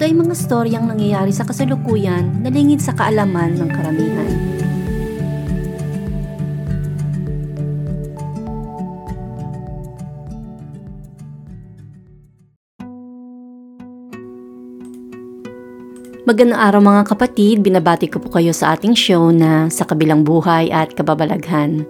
ito ay mga storyang nangyayari sa kasalukuyan na lingid sa kaalaman ng karamihan. Magandang araw mga kapatid, binabati ko po kayo sa ating show na Sa Kabilang Buhay at Kababalaghan.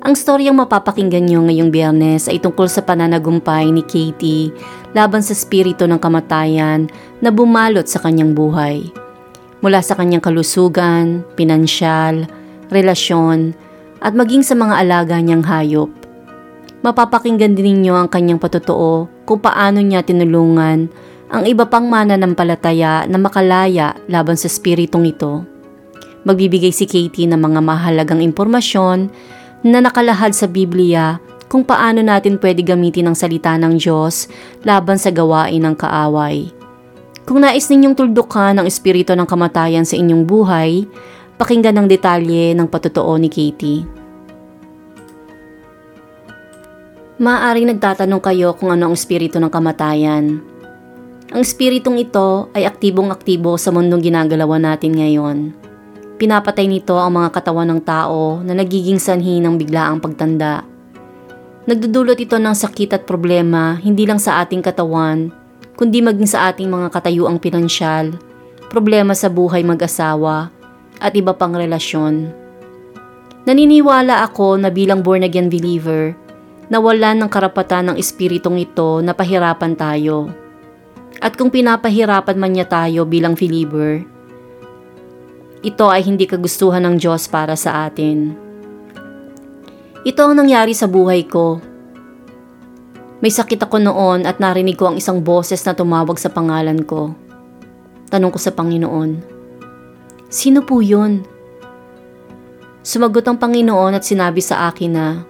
Ang storyang mapapakinggan nyo ngayong biyernes ay tungkol sa pananagumpay ni Katie laban sa spirito ng kamatayan na bumalot sa kanyang buhay. Mula sa kanyang kalusugan, pinansyal, relasyon, at maging sa mga alaga niyang hayop. Mapapakinggan din ninyo ang kanyang patotoo kung paano niya tinulungan ang iba pang mananampalataya na makalaya laban sa spiritong ito. Magbibigay si Katie ng mga mahalagang impormasyon na nakalahad sa Biblia kung paano natin pwede gamitin ang salita ng Diyos laban sa gawain ng kaaway. Kung nais ninyong tuldukan ang espiritu ng kamatayan sa inyong buhay, pakinggan ang detalye ng patotoo ni Katie. Maaaring nagtatanong kayo kung ano ang espiritu ng kamatayan. Ang espiritong ito ay aktibong-aktibo sa mundong ginagalawan natin ngayon. Pinapatay nito ang mga katawan ng tao na nagiging sanhi ng biglaang pagtanda. Nagdudulot ito ng sakit at problema hindi lang sa ating katawan, kundi maging sa ating mga katayuang pinansyal, problema sa buhay mag-asawa, at iba pang relasyon. Naniniwala ako na bilang born again believer, nawalan ng karapatan ng espiritong ito na pahirapan tayo. At kung pinapahirapan man niya tayo bilang believer, ito ay hindi kagustuhan ng Diyos para sa atin. Ito ang nangyari sa buhay ko. May sakit ako noon at narinig ko ang isang boses na tumawag sa pangalan ko. Tanong ko sa Panginoon, Sino po yun? Sumagot ang Panginoon at sinabi sa akin na,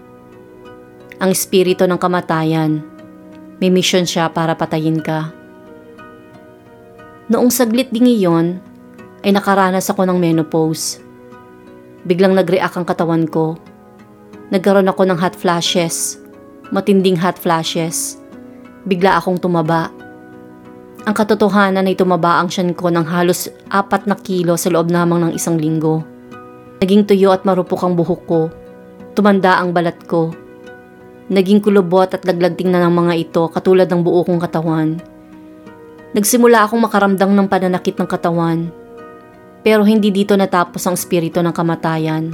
Ang espiritu ng kamatayan, may mission siya para patayin ka. Noong saglit ding iyon, ay nakaranas ako ng menopause. Biglang nag-react ang katawan ko. Nagkaroon ako ng hot flashes. Matinding hot flashes. Bigla akong tumaba. Ang katotohanan ay tumaba ang tiyan ko ng halos apat na kilo sa loob namang ng isang linggo. Naging tuyo at marupok ang buhok ko. Tumanda ang balat ko. Naging kulubot at laglag tingnan ng mga ito katulad ng buo kong katawan. Nagsimula akong makaramdam ng pananakit ng katawan pero hindi dito natapos ang spirito ng kamatayan.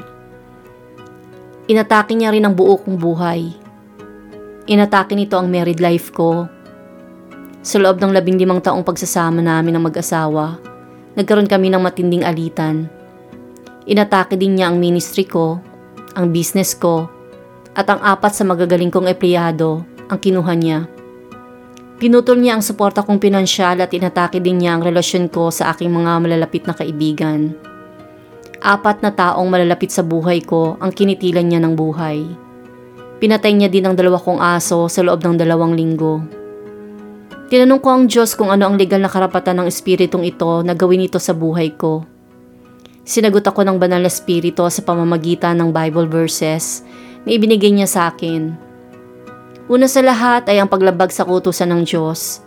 Inatake niya rin ang buo kong buhay. Inatake nito ang married life ko. Sa loob ng labing limang taong pagsasama namin ng mag-asawa, nagkaroon kami ng matinding alitan. Inatake din niya ang ministry ko, ang business ko, at ang apat sa magagaling kong empleyado ang kinuha niya. Pinutol niya ang suporta kong pinansyal at inatake din niya ang relasyon ko sa aking mga malalapit na kaibigan. Apat na taong malalapit sa buhay ko ang kinitilan niya ng buhay. Pinatay niya din ang dalawa kong aso sa loob ng dalawang linggo. Tinanong ko ang Diyos kung ano ang legal na karapatan ng espiritong ito na gawin ito sa buhay ko. Sinagot ako ng banal na espiritu sa pamamagitan ng Bible verses na ibinigay niya sa akin Una sa lahat ay ang paglabag sa kautusan ng Diyos.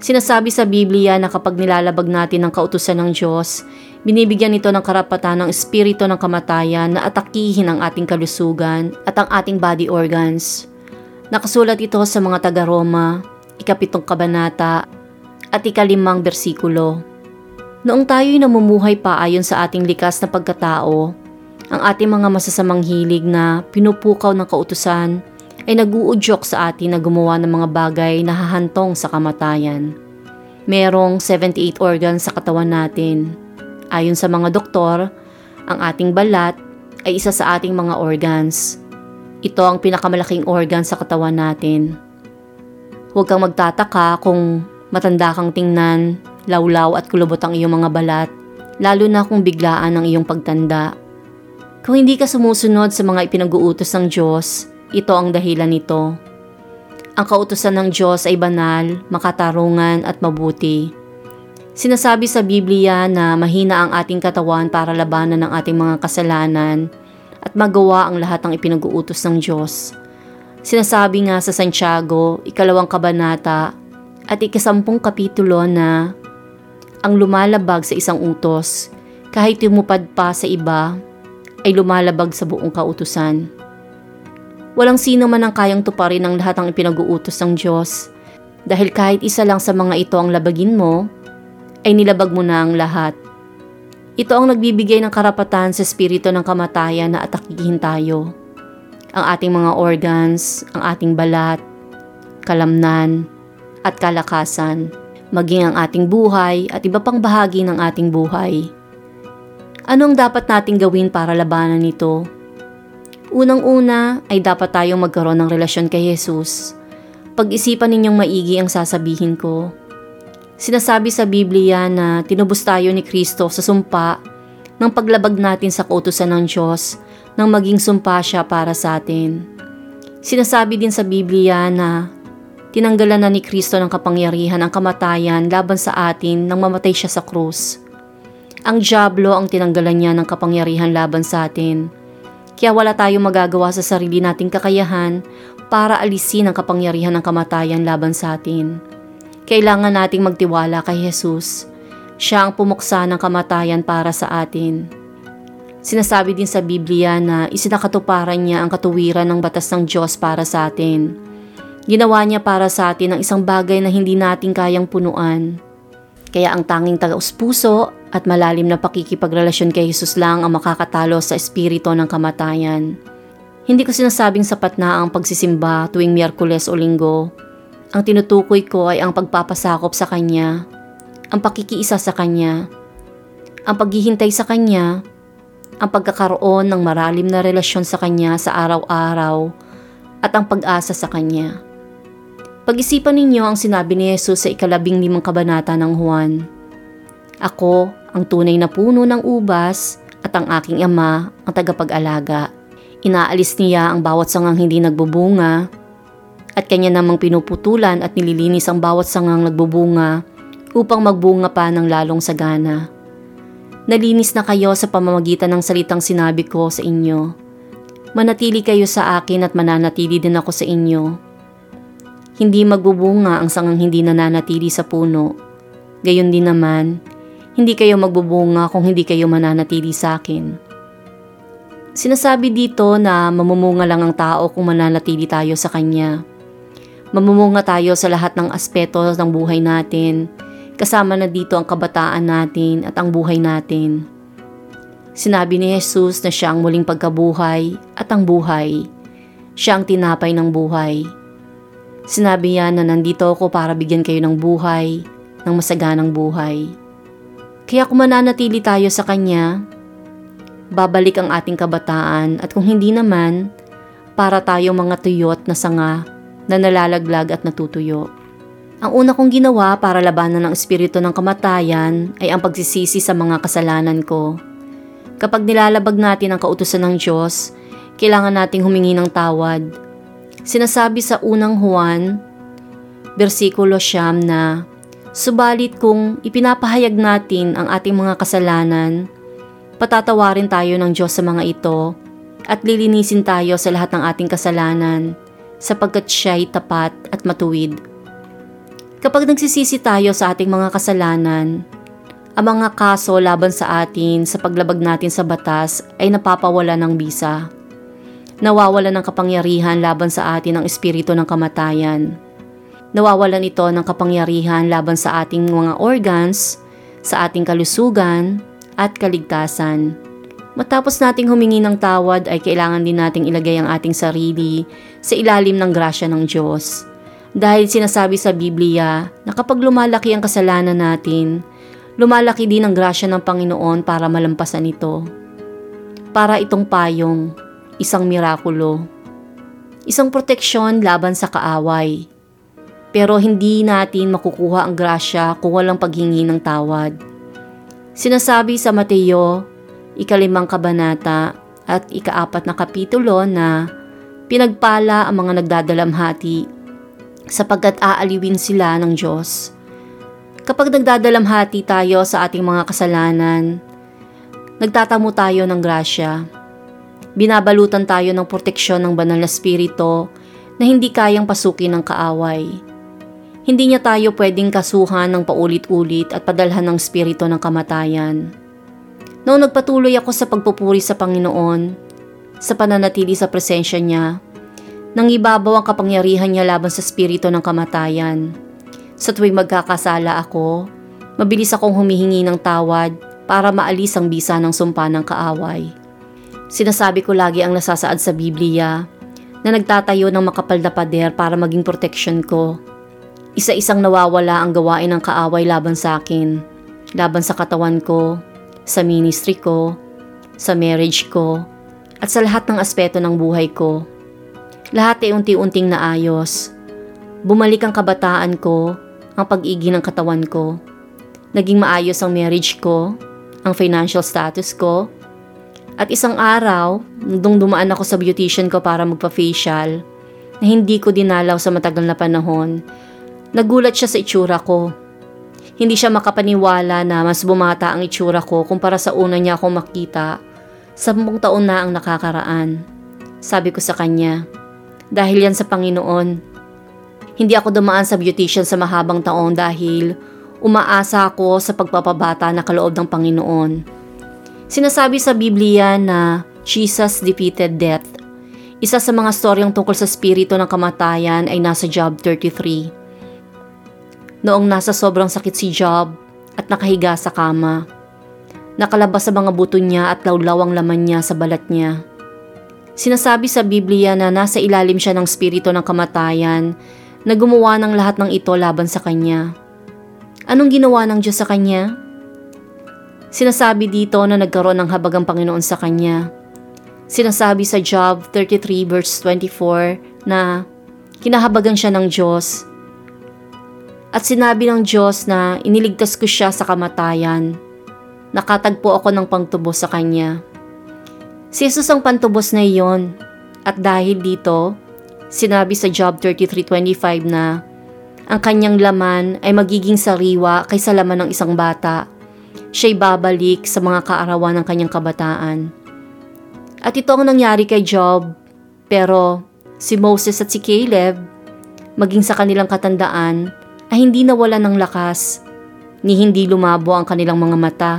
Sinasabi sa Biblia na kapag nilalabag natin ang kautusan ng Diyos, binibigyan nito ng karapatan ng espiritu ng kamatayan na atakihin ang ating kalusugan at ang ating body organs. Nakasulat ito sa mga taga-Roma, ikapitong kabanata, at ikalimang bersikulo. Noong tayo'y namumuhay pa ayon sa ating likas na pagkatao, ang ating mga masasamang hilig na pinupukaw ng kautusan ay naguudyok sa atin na gumawa ng mga bagay na hahantong sa kamatayan. Merong 78 organs sa katawan natin. Ayon sa mga doktor, ang ating balat ay isa sa ating mga organs. Ito ang pinakamalaking organ sa katawan natin. Huwag kang magtataka kung matanda kang tingnan lawlaw at kulubot ang iyong mga balat, lalo na kung biglaan ang iyong pagtanda. Kung hindi ka sumusunod sa mga ipinag-uutos ng Diyos, ito ang dahilan nito. Ang kautusan ng Diyos ay banal, makatarungan at mabuti. Sinasabi sa Biblia na mahina ang ating katawan para labanan ng ating mga kasalanan at magawa ang lahat ng ipinag-uutos ng Diyos. Sinasabi nga sa Santiago, ikalawang kabanata at ikasampung kapitulo na ang lumalabag sa isang utos, kahit tumupad pa sa iba, ay lumalabag sa buong kautusan. Walang sino man ang kayang tuparin ang lahat ng ipinag-uutos ng Diyos dahil kahit isa lang sa mga ito ang labagin mo, ay nilabag mo na ang lahat. Ito ang nagbibigay ng karapatan sa espiritu ng kamatayan na atakihin tayo. Ang ating mga organs, ang ating balat, kalamnan, at kalakasan, maging ang ating buhay at iba pang bahagi ng ating buhay. Anong dapat nating gawin para labanan nito? Unang-una ay dapat tayong magkaroon ng relasyon kay Jesus. Pag-isipan ninyong maigi ang sasabihin ko Sinasabi sa Biblia na tinubos tayo ni Kristo sa sumpa ng paglabag natin sa kautusan ng Diyos nang maging sumpa siya para sa atin. Sinasabi din sa Biblia na tinanggalan na ni Kristo ng kapangyarihan ang kamatayan laban sa atin nang mamatay siya sa krus. Ang Diablo ang tinanggalan niya ng kapangyarihan laban sa atin. Kaya wala tayong magagawa sa sarili nating kakayahan para alisin ang kapangyarihan ng kamatayan laban sa atin. Kailangan nating magtiwala kay Jesus. Siya ang pumuksa ng kamatayan para sa atin. Sinasabi din sa Biblia na isinakatuparan niya ang katuwiran ng batas ng Diyos para sa atin. Ginawa niya para sa atin ang isang bagay na hindi natin kayang punuan. Kaya ang tanging taga-puso at malalim na pakikipagrelasyon kay Jesus lang ang makakatalo sa espiritu ng kamatayan. Hindi ko sinasabing sapat na ang pagsisimba tuwing Miyerkules o Linggo ang tinutukoy ko ay ang pagpapasakop sa Kanya, ang pakikiisa sa Kanya, ang paghihintay sa Kanya, ang pagkakaroon ng maralim na relasyon sa Kanya sa araw-araw, at ang pag-asa sa Kanya. Pag-isipan ninyo ang sinabi ni Jesus sa ikalabing limang kabanata ng Juan. Ako ang tunay na puno ng ubas at ang aking ama ang tagapag-alaga. Inaalis niya ang bawat sangang hindi nagbubunga at kanya namang pinuputulan at nililinis ang bawat sangang nagbubunga upang magbunga pa ng lalong sagana. Nalinis na kayo sa pamamagitan ng salitang sinabi ko sa inyo. Manatili kayo sa akin at mananatili din ako sa inyo. Hindi magbubunga ang sangang hindi nananatili sa puno. Gayon din naman, hindi kayo magbubunga kung hindi kayo mananatili sa akin. Sinasabi dito na mamumunga lang ang tao kung mananatili tayo sa Kanya. Mamumunga tayo sa lahat ng aspeto ng buhay natin, kasama na dito ang kabataan natin at ang buhay natin. Sinabi ni Jesus na siya ang muling pagkabuhay at ang buhay. Siya ang tinapay ng buhay. Sinabi niya na nandito ako para bigyan kayo ng buhay, ng masaganang buhay. Kaya kung mananatili tayo sa Kanya, babalik ang ating kabataan at kung hindi naman, para tayo mga tuyot na sanga na nalalaglag at natutuyo. Ang una kong ginawa para labanan ng espiritu ng kamatayan ay ang pagsisisi sa mga kasalanan ko. Kapag nilalabag natin ang kautusan ng Diyos, kailangan nating humingi ng tawad. Sinasabi sa unang Juan, versikulo siyam na, Subalit kung ipinapahayag natin ang ating mga kasalanan, patatawarin tayo ng Diyos sa mga ito at lilinisin tayo sa lahat ng ating kasalanan sapagkat siya'y tapat at matuwid. Kapag nagsisisi tayo sa ating mga kasalanan, ang mga kaso laban sa atin sa paglabag natin sa batas ay napapawala ng bisa. Nawawala ng kapangyarihan laban sa atin ang espiritu ng kamatayan. Nawawalan ito ng kapangyarihan laban sa ating mga organs, sa ating kalusugan at kaligtasan. Matapos nating humingi ng tawad ay kailangan din nating ilagay ang ating sarili sa ilalim ng grasya ng Diyos. Dahil sinasabi sa Biblia na kapag lumalaki ang kasalanan natin, lumalaki din ang grasya ng Panginoon para malampasan ito. Para itong payong, isang mirakulo, isang proteksyon laban sa kaaway. Pero hindi natin makukuha ang grasya kung walang paghingi ng tawad. Sinasabi sa Mateo, ikalimang kabanata at ikaapat na kapitulo na pinagpala ang mga nagdadalamhati sapagkat aaliwin sila ng Diyos. Kapag nagdadalamhati tayo sa ating mga kasalanan, nagtatamo tayo ng grasya. Binabalutan tayo ng proteksyon ng banal na spirito na hindi kayang pasukin ng kaaway. Hindi niya tayo pwedeng kasuhan ng paulit-ulit at padalhan ng spirito ng kamatayan. Noong nagpatuloy ako sa pagpupuri sa Panginoon, sa pananatili sa presensya niya, nang ibabaw ang kapangyarihan niya laban sa spirito ng kamatayan. Sa tuwing magkakasala ako, mabilis akong humihingi ng tawad para maalis ang bisa ng sumpa ng kaaway. Sinasabi ko lagi ang nasasaad sa Biblia na nagtatayo ng makapal na pader para maging protection ko isa-isang nawawala ang gawain ng kaaway laban sa akin, laban sa katawan ko, sa ministry ko, sa marriage ko, at sa lahat ng aspeto ng buhay ko. Lahat ay unti-unting naayos. Bumalik ang kabataan ko, ang pag-igi ng katawan ko. Naging maayos ang marriage ko, ang financial status ko, at isang araw, nung dumaan ako sa beautician ko para magpa-facial, na hindi ko dinalaw sa matagal na panahon, Nagulat siya sa itsura ko. Hindi siya makapaniwala na mas bumata ang itsura ko kumpara sa una niya akong makita. Sampung taon na ang nakakaraan. Sabi ko sa kanya, dahil yan sa Panginoon. Hindi ako dumaan sa beautician sa mahabang taon dahil umaasa ako sa pagpapabata na kaloob ng Panginoon. Sinasabi sa Biblia na Jesus defeated death. Isa sa mga storyang tungkol sa spirito ng kamatayan ay nasa Job 33 noong nasa sobrang sakit si Job at nakahiga sa kama. Nakalabas sa mga buto niya at lawlaw ang laman niya sa balat niya. Sinasabi sa Biblia na nasa ilalim siya ng spirito ng kamatayan na gumawa ng lahat ng ito laban sa kanya. Anong ginawa ng Diyos sa kanya? Sinasabi dito na nagkaroon ng habagang Panginoon sa kanya. Sinasabi sa Job 33 verse 24 na kinahabagan siya ng Diyos at sinabi ng Diyos na iniligtas ko siya sa kamatayan. Nakatagpo ako ng pangtubos sa Kanya. Si Jesus ang pantubos na iyon. At dahil dito, sinabi sa Job 33.25 na ang kanyang laman ay magiging sariwa kaysa laman ng isang bata. Siya'y babalik sa mga kaarawan ng kanyang kabataan. At ito ang nangyari kay Job, pero si Moses at si Caleb, maging sa kanilang katandaan, ay hindi nawala ng lakas, ni hindi lumabo ang kanilang mga mata.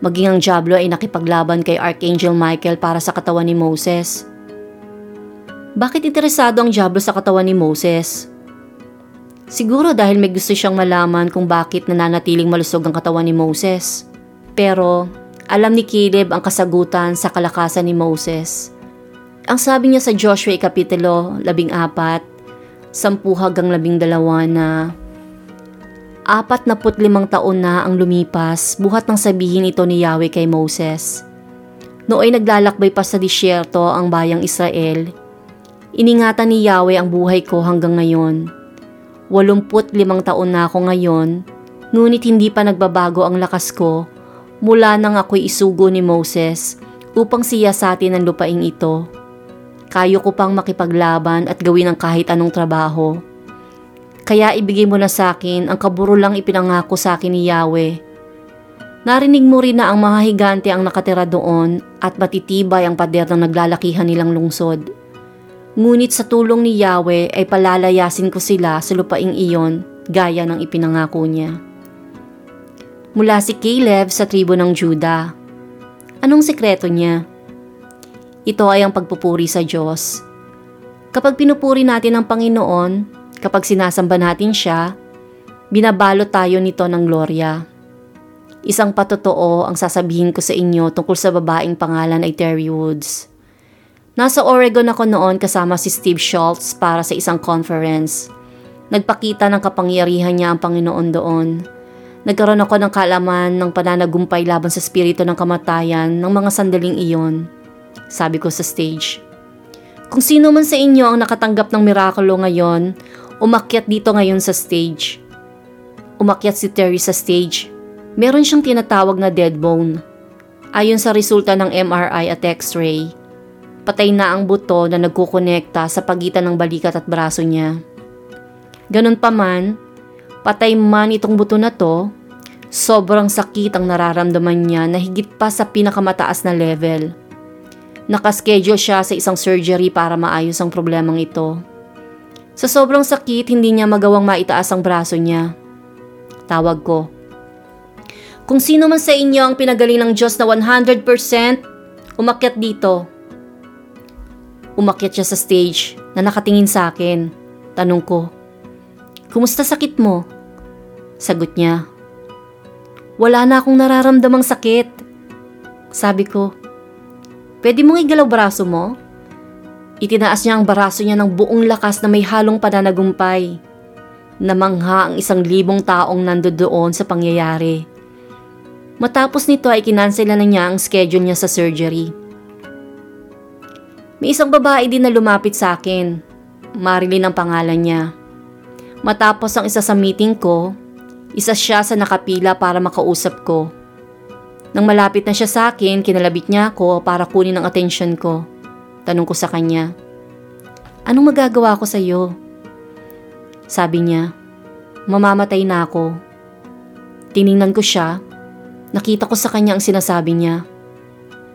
Maging ang Diablo ay nakipaglaban kay Archangel Michael para sa katawan ni Moses. Bakit interesado ang Diablo sa katawan ni Moses? Siguro dahil may gusto siyang malaman kung bakit nananatiling malusog ang katawan ni Moses. Pero alam ni Caleb ang kasagutan sa kalakasan ni Moses. Ang sabi niya sa Joshua Kapitulo 14, 10 hanggang 12 na Apat na limang taon na ang lumipas buhat ng sabihin ito ni Yahweh kay Moses. Nooy naglalakbay pa sa disyerto ang bayang Israel. Iningatan ni Yahweh ang buhay ko hanggang ngayon. Walumput limang taon na ako ngayon, ngunit hindi pa nagbabago ang lakas ko mula nang ako'y isugo ni Moses upang siyasatin ang lupaing ito. Kayo ko pang makipaglaban at gawin ang kahit anong trabaho kaya ibigay mo na sa akin ang kaburulang ipinangako sa akin ni Yahweh. Narinig mo rin na ang mga higante ang nakatira doon at matitibay ang pader ng naglalakihan nilang lungsod. Ngunit sa tulong ni Yahweh ay palalayasin ko sila sa lupaing iyon gaya ng ipinangako niya. Mula si Caleb sa tribo ng Juda. Anong sekreto niya? Ito ay ang pagpupuri sa Diyos. Kapag pinupuri natin ang Panginoon, Kapag sinasamba natin siya, binabalot tayo nito ng gloria. Isang patotoo ang sasabihin ko sa inyo tungkol sa babaeng pangalan ay Terry Woods. Nasa Oregon ako noon kasama si Steve Schultz para sa isang conference. Nagpakita ng kapangyarihan niya ang Panginoon doon. Nagkaroon ako ng kaalaman ng pananagumpay laban sa spirito ng kamatayan ng mga sandaling iyon. Sabi ko sa stage. Kung sino man sa inyo ang nakatanggap ng mirakulo ngayon Umakyat dito ngayon sa stage. Umakyat si Terry sa stage. Meron siyang tinatawag na dead bone. Ayon sa resulta ng MRI at X-ray, patay na ang buto na nagkukonekta sa pagitan ng balikat at braso niya. Ganun pa man, patay man itong buto na to, sobrang sakit ang nararamdaman niya na higit pa sa pinakamataas na level. Nakaschedule siya sa isang surgery para maayos ang problemang ito. Sa sobrang sakit, hindi niya magawang maitaas ang braso niya. Tawag ko. Kung sino man sa inyo ang pinagaling ng Diyos na 100%, umakyat dito. Umakyat siya sa stage na nakatingin sa akin. Tanong ko, Kumusta sakit mo? Sagot niya, Wala na akong nararamdamang sakit. Sabi ko, Pwede mong igalaw braso mo? Itinaas niya ang braso niya ng buong lakas na may halong pananagumpay. Namangha ang isang libong taong nandoon sa pangyayari. Matapos nito ay kinansela na niya ang schedule niya sa surgery. May isang babae din na lumapit sa akin. Marilyn ang pangalan niya. Matapos ang isa sa meeting ko, isa siya sa nakapila para makausap ko. Nang malapit na siya sa akin, kinalabit niya ako para kunin ang atensyon ko. Tanong ko sa kanya, Anong magagawa ko sa iyo? Sabi niya, mamamatay na ako. Tiningnan ko siya, nakita ko sa kanya ang sinasabi niya.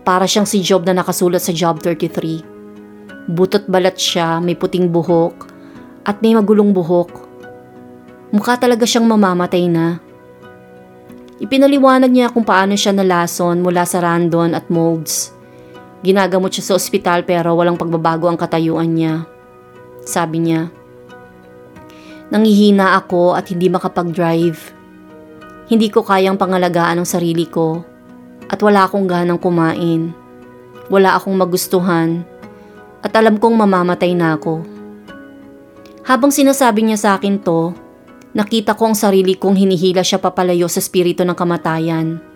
Para siyang si Job na nakasulat sa Job 33. Butot balat siya, may puting buhok, at may magulong buhok. Mukha talaga siyang mamamatay na. Ipinaliwanag niya kung paano siya nalason mula sa randon at molds. Ginagamot siya sa ospital pero walang pagbabago ang katayuan niya. Sabi niya, Nangihina ako at hindi makapag-drive. Hindi ko kayang pangalagaan ang sarili ko at wala akong ganang kumain. Wala akong magustuhan at alam kong mamamatay na ako. Habang sinasabi niya sa akin to, nakita ko ang sarili kong hinihila siya papalayo sa spirito ng kamatayan.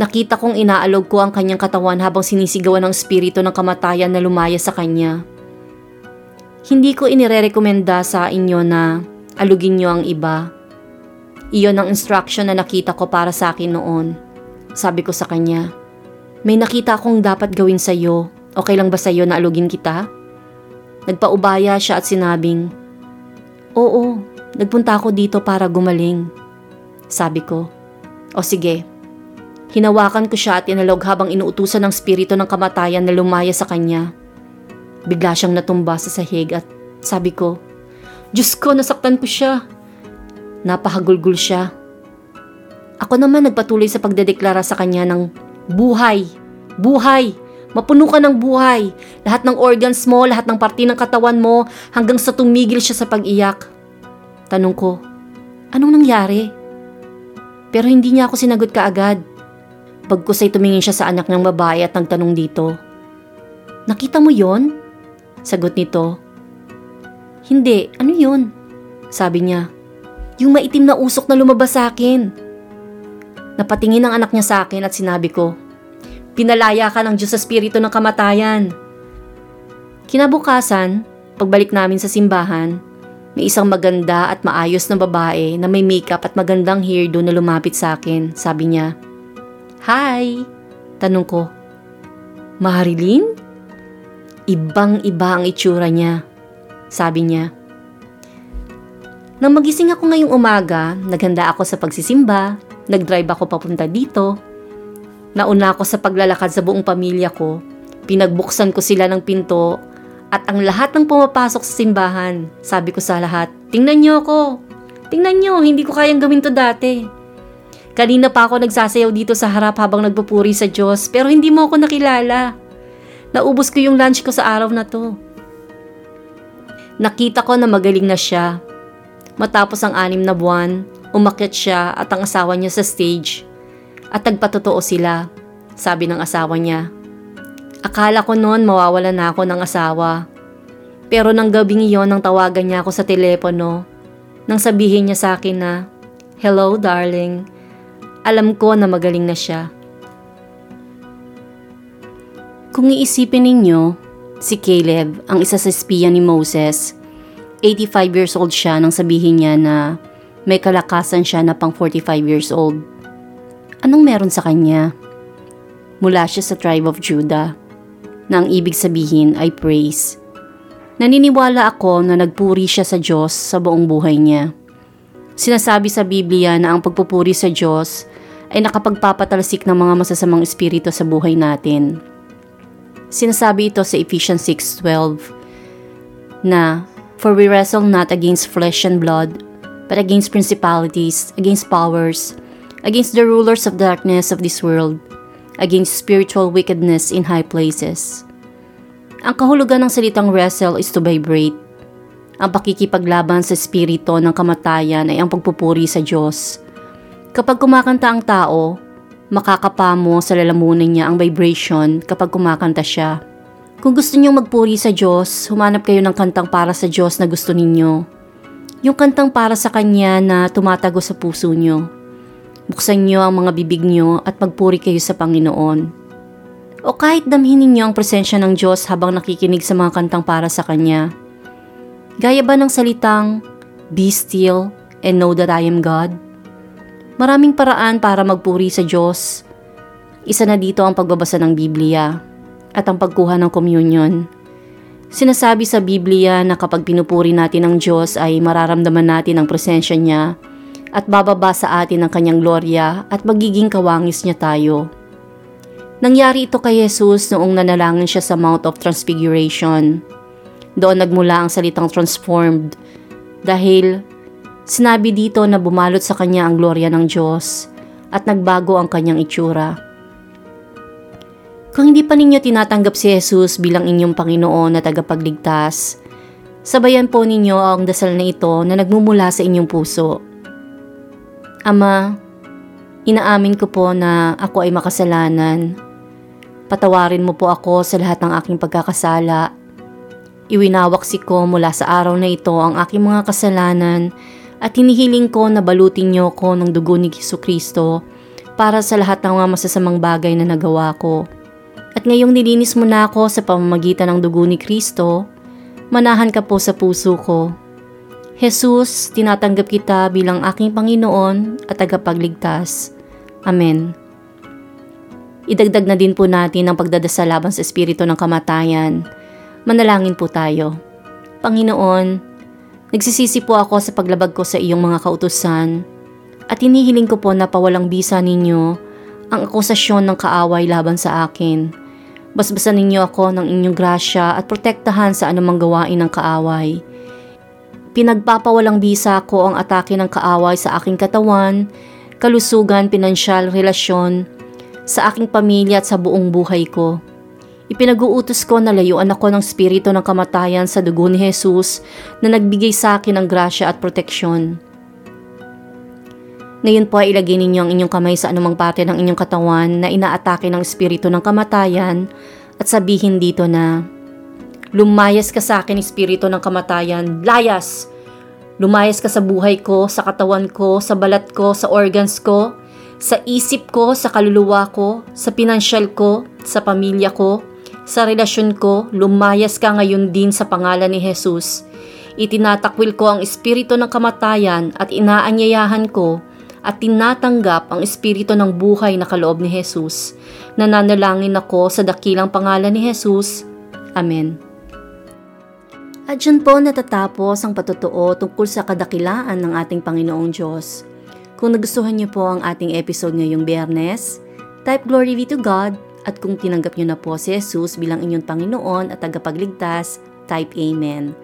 Nakita kong inaalog ko ang kanyang katawan habang sinisigawan ng spirito ng kamatayan na lumaya sa kanya. Hindi ko inirerekomenda sa inyo na alugin niyo ang iba. Iyon ang instruction na nakita ko para sa akin noon. Sabi ko sa kanya, may nakita akong dapat gawin sa iyo Okay lang ba sa iyo na alugin kita? Nagpaubaya siya at sinabing, Oo, nagpunta ako dito para gumaling. Sabi ko, O sige. Hinawakan ko siya at inalog habang inuutusan ng spirito ng kamatayan na lumaya sa kanya. Bigla siyang natumba sa sahig at sabi ko, Diyos ko, nasaktan ko siya. Napahagulgul siya. Ako naman nagpatuloy sa pagdedeklara sa kanya ng buhay, buhay, Mapuno ka ng buhay. Lahat ng organs mo, lahat ng parte ng katawan mo, hanggang sa tumigil siya sa pag-iyak. Tanong ko, anong nangyari? Pero hindi niya ako sinagot kaagad. Pagkus ay tumingin siya sa anak ng babae at nagtanong dito. Nakita mo yon? Sagot nito. Hindi, ano yon? Sabi niya. Yung maitim na usok na lumabas sa akin. Napatingin ang anak niya sa akin at sinabi ko, Pinalaya ka ng Diyos sa spirito ng kamatayan. Kinabukasan, pagbalik namin sa simbahan, may isang maganda at maayos na babae na may makeup at magandang hairdo na lumapit sa akin. Sabi niya, Hi! Tanong ko, Marilyn? Ibang-iba ang itsura niya. Sabi niya, Nang magising ako ngayong umaga, naghanda ako sa pagsisimba, nagdrive ako papunta dito, Nauna ako sa paglalakad sa buong pamilya ko. Pinagbuksan ko sila ng pinto at ang lahat ng pumapasok sa simbahan. Sabi ko sa lahat, tingnan niyo ako. Tingnan niyo, hindi ko kayang gawin to dati. Kanina pa ako nagsasayaw dito sa harap habang nagpupuri sa Diyos pero hindi mo ako nakilala. Naubos ko yung lunch ko sa araw na to. Nakita ko na magaling na siya. Matapos ang anim na buwan, umakyat siya at ang asawa niya sa stage at nagpatotoo sila, sabi ng asawa niya. Akala ko noon mawawala na ako ng asawa. Pero nang gabing iyon nang tawagan niya ako sa telepono, nang sabihin niya sa akin na, Hello darling, alam ko na magaling na siya. Kung iisipin ninyo, si Caleb ang isa sa espiya ni Moses, 85 years old siya nang sabihin niya na may kalakasan siya na pang 45 years old. Anong meron sa kanya? Mula siya sa tribe of Judah, na ang ibig sabihin ay praise. Naniniwala ako na nagpuri siya sa Diyos sa buong buhay niya. Sinasabi sa Biblia na ang pagpupuri sa Diyos ay nakapagpapatalsik ng mga masasamang espiritu sa buhay natin. Sinasabi ito sa Ephesians 6.12 na, For we wrestle not against flesh and blood, but against principalities, against powers, against the rulers of darkness of this world, against spiritual wickedness in high places. Ang kahulugan ng salitang wrestle is to vibrate. Ang pakikipaglaban sa espiritu ng kamatayan ay ang pagpupuri sa Diyos Kapag kumakanta ang tao, makakapa mo sa lalamunan niya ang vibration kapag kumakanta siya. Kung gusto niyo magpuri sa Diyos, humanap kayo ng kantang para sa Diyos na gusto ninyo. Yung kantang para sa Kanya na tumatago sa puso niyo. Buksan niyo ang mga bibig niyo at magpuri kayo sa Panginoon. O kahit damhin ninyo ang presensya ng Diyos habang nakikinig sa mga kantang para sa Kanya. Gaya ba ng salitang, Be still and know that I am God? Maraming paraan para magpuri sa Diyos. Isa na dito ang pagbabasa ng Biblia at ang pagkuha ng communion. Sinasabi sa Biblia na kapag pinupuri natin ang Diyos ay mararamdaman natin ang presensya niya at bababa sa atin ang kanyang gloria at magiging kawangis niya tayo. Nangyari ito kay Jesus noong nanalangin siya sa Mount of Transfiguration. Doon nagmula ang salitang transformed dahil Sinabi dito na bumalot sa kanya ang gloria ng Diyos at nagbago ang kanyang itsura. Kung hindi pa ninyo tinatanggap si Jesus bilang inyong Panginoon na tagapagligtas, sabayan po ninyo ang dasal na ito na nagmumula sa inyong puso. Ama, inaamin ko po na ako ay makasalanan. Patawarin mo po ako sa lahat ng aking pagkakasala. Iwinawaksi ko mula sa araw na ito ang aking mga kasalanan at hinihiling ko na balutin niyo ko ng dugo ni Heso Kristo para sa lahat ng mga masasamang bagay na nagawa ko. At ngayong nilinis mo na ako sa pamamagitan ng dugo ni Kristo, manahan ka po sa puso ko. Jesus, tinatanggap kita bilang aking Panginoon at tagapagligtas. Amen. Idagdag na din po natin ang pagdadasal laban sa espiritu ng kamatayan. Manalangin po tayo. Panginoon, Nagsisisi po ako sa paglabag ko sa iyong mga kautusan at hinihiling ko po na pawalang bisa ninyo ang akusasyon ng kaaway laban sa akin. Basbasan ninyo ako ng inyong grasya at protektahan sa anumang gawain ng kaaway. Pinagpapawalang bisa ko ang atake ng kaaway sa aking katawan, kalusugan, pinansyal, relasyon, sa aking pamilya at sa buong buhay ko. Ipinag-uutos ko na layuan ako ng spirito ng kamatayan sa dugo ni Jesus na nagbigay sa akin ng grasya at proteksyon. Ngayon po ay ilagay ninyo ang inyong kamay sa anumang parte ng inyong katawan na inaatake ng espiritu ng kamatayan at sabihin dito na, Lumayas ka sa akin, espiritu ng kamatayan, layas! Lumayas ka sa buhay ko, sa katawan ko, sa balat ko, sa organs ko, sa isip ko, sa kaluluwa ko, sa pinansyal ko, sa pamilya ko, sa relasyon ko, lumayas ka ngayon din sa pangalan ni Jesus. Itinatakwil ko ang espiritu ng kamatayan at inaanyayahan ko at tinatanggap ang espiritu ng buhay na kaloob ni Jesus. Nananalangin ako sa dakilang pangalan ni Jesus. Amen. At dyan po natatapos ang patutuo tungkol sa kadakilaan ng ating Panginoong Diyos. Kung nagustuhan niyo po ang ating episode ngayong biyernes, type glory be to God at kung tinanggap nyo na po si Jesus bilang inyong Panginoon at tagapagligtas, type Amen.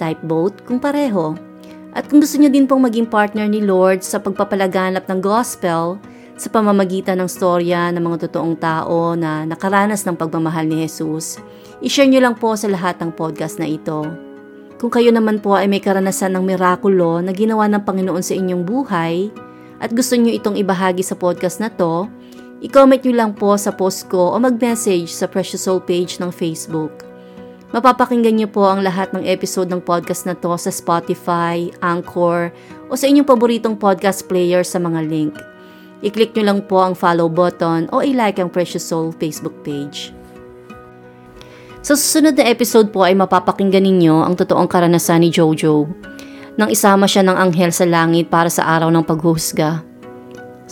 Type both kung pareho. At kung gusto nyo din pong maging partner ni Lord sa pagpapalaganap ng gospel sa pamamagitan ng storya ng mga totoong tao na nakaranas ng pagmamahal ni Jesus, ishare nyo lang po sa lahat ng podcast na ito. Kung kayo naman po ay may karanasan ng mirakulo na ginawa ng Panginoon sa inyong buhay at gusto nyo itong ibahagi sa podcast na to, I-comment nyo lang po sa post ko o mag-message sa Precious Soul page ng Facebook. Mapapakinggan nyo po ang lahat ng episode ng podcast na to sa Spotify, Anchor, o sa inyong paboritong podcast player sa mga link. I-click nyo lang po ang follow button o i-like ang Precious Soul Facebook page. Sa susunod na episode po ay mapapakinggan ninyo ang totoong karanasan ni Jojo nang isama siya ng anghel sa langit para sa araw ng paghuhusga.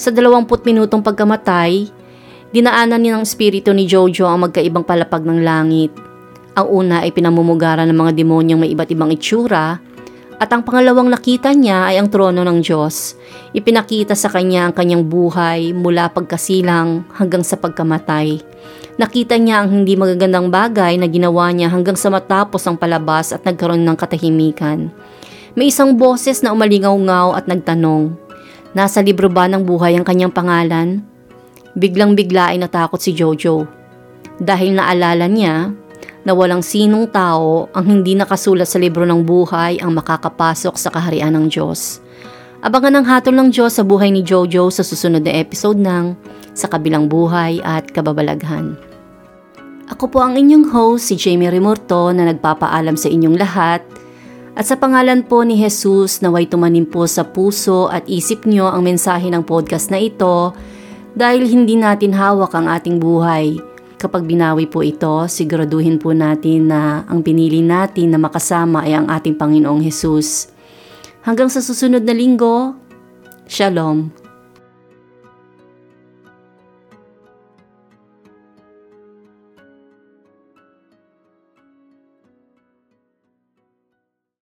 Sa 20 minutong pagkamatay, dinaanan niya ng espiritu ni Jojo ang magkaibang palapag ng langit. Ang una ay pinamumugara ng mga demonyong may iba't ibang itsura at ang pangalawang nakita niya ay ang trono ng Diyos. Ipinakita sa kanya ang kanyang buhay mula pagkasilang hanggang sa pagkamatay. Nakita niya ang hindi magagandang bagay na ginawa niya hanggang sa matapos ang palabas at nagkaroon ng katahimikan. May isang boses na umalingaw-ngaw at nagtanong, Nasa libro ba ng buhay ang kanyang pangalan? Biglang bigla ay natakot si Jojo. Dahil naalala niya na walang sinong tao ang hindi nakasulat sa libro ng buhay ang makakapasok sa kaharian ng Diyos. Abangan ang hatol ng Diyos sa buhay ni Jojo sa susunod na episode ng Sa Kabilang Buhay at Kababalaghan. Ako po ang inyong host, si Jamie Remorto na nagpapaalam sa inyong lahat at sa pangalan po ni Jesus naway tumanim po sa puso at isip nyo ang mensahe ng podcast na ito dahil hindi natin hawak ang ating buhay. Kapag binawi po ito, siguraduhin po natin na ang pinili natin na makasama ay ang ating Panginoong Jesus. Hanggang sa susunod na linggo, Shalom.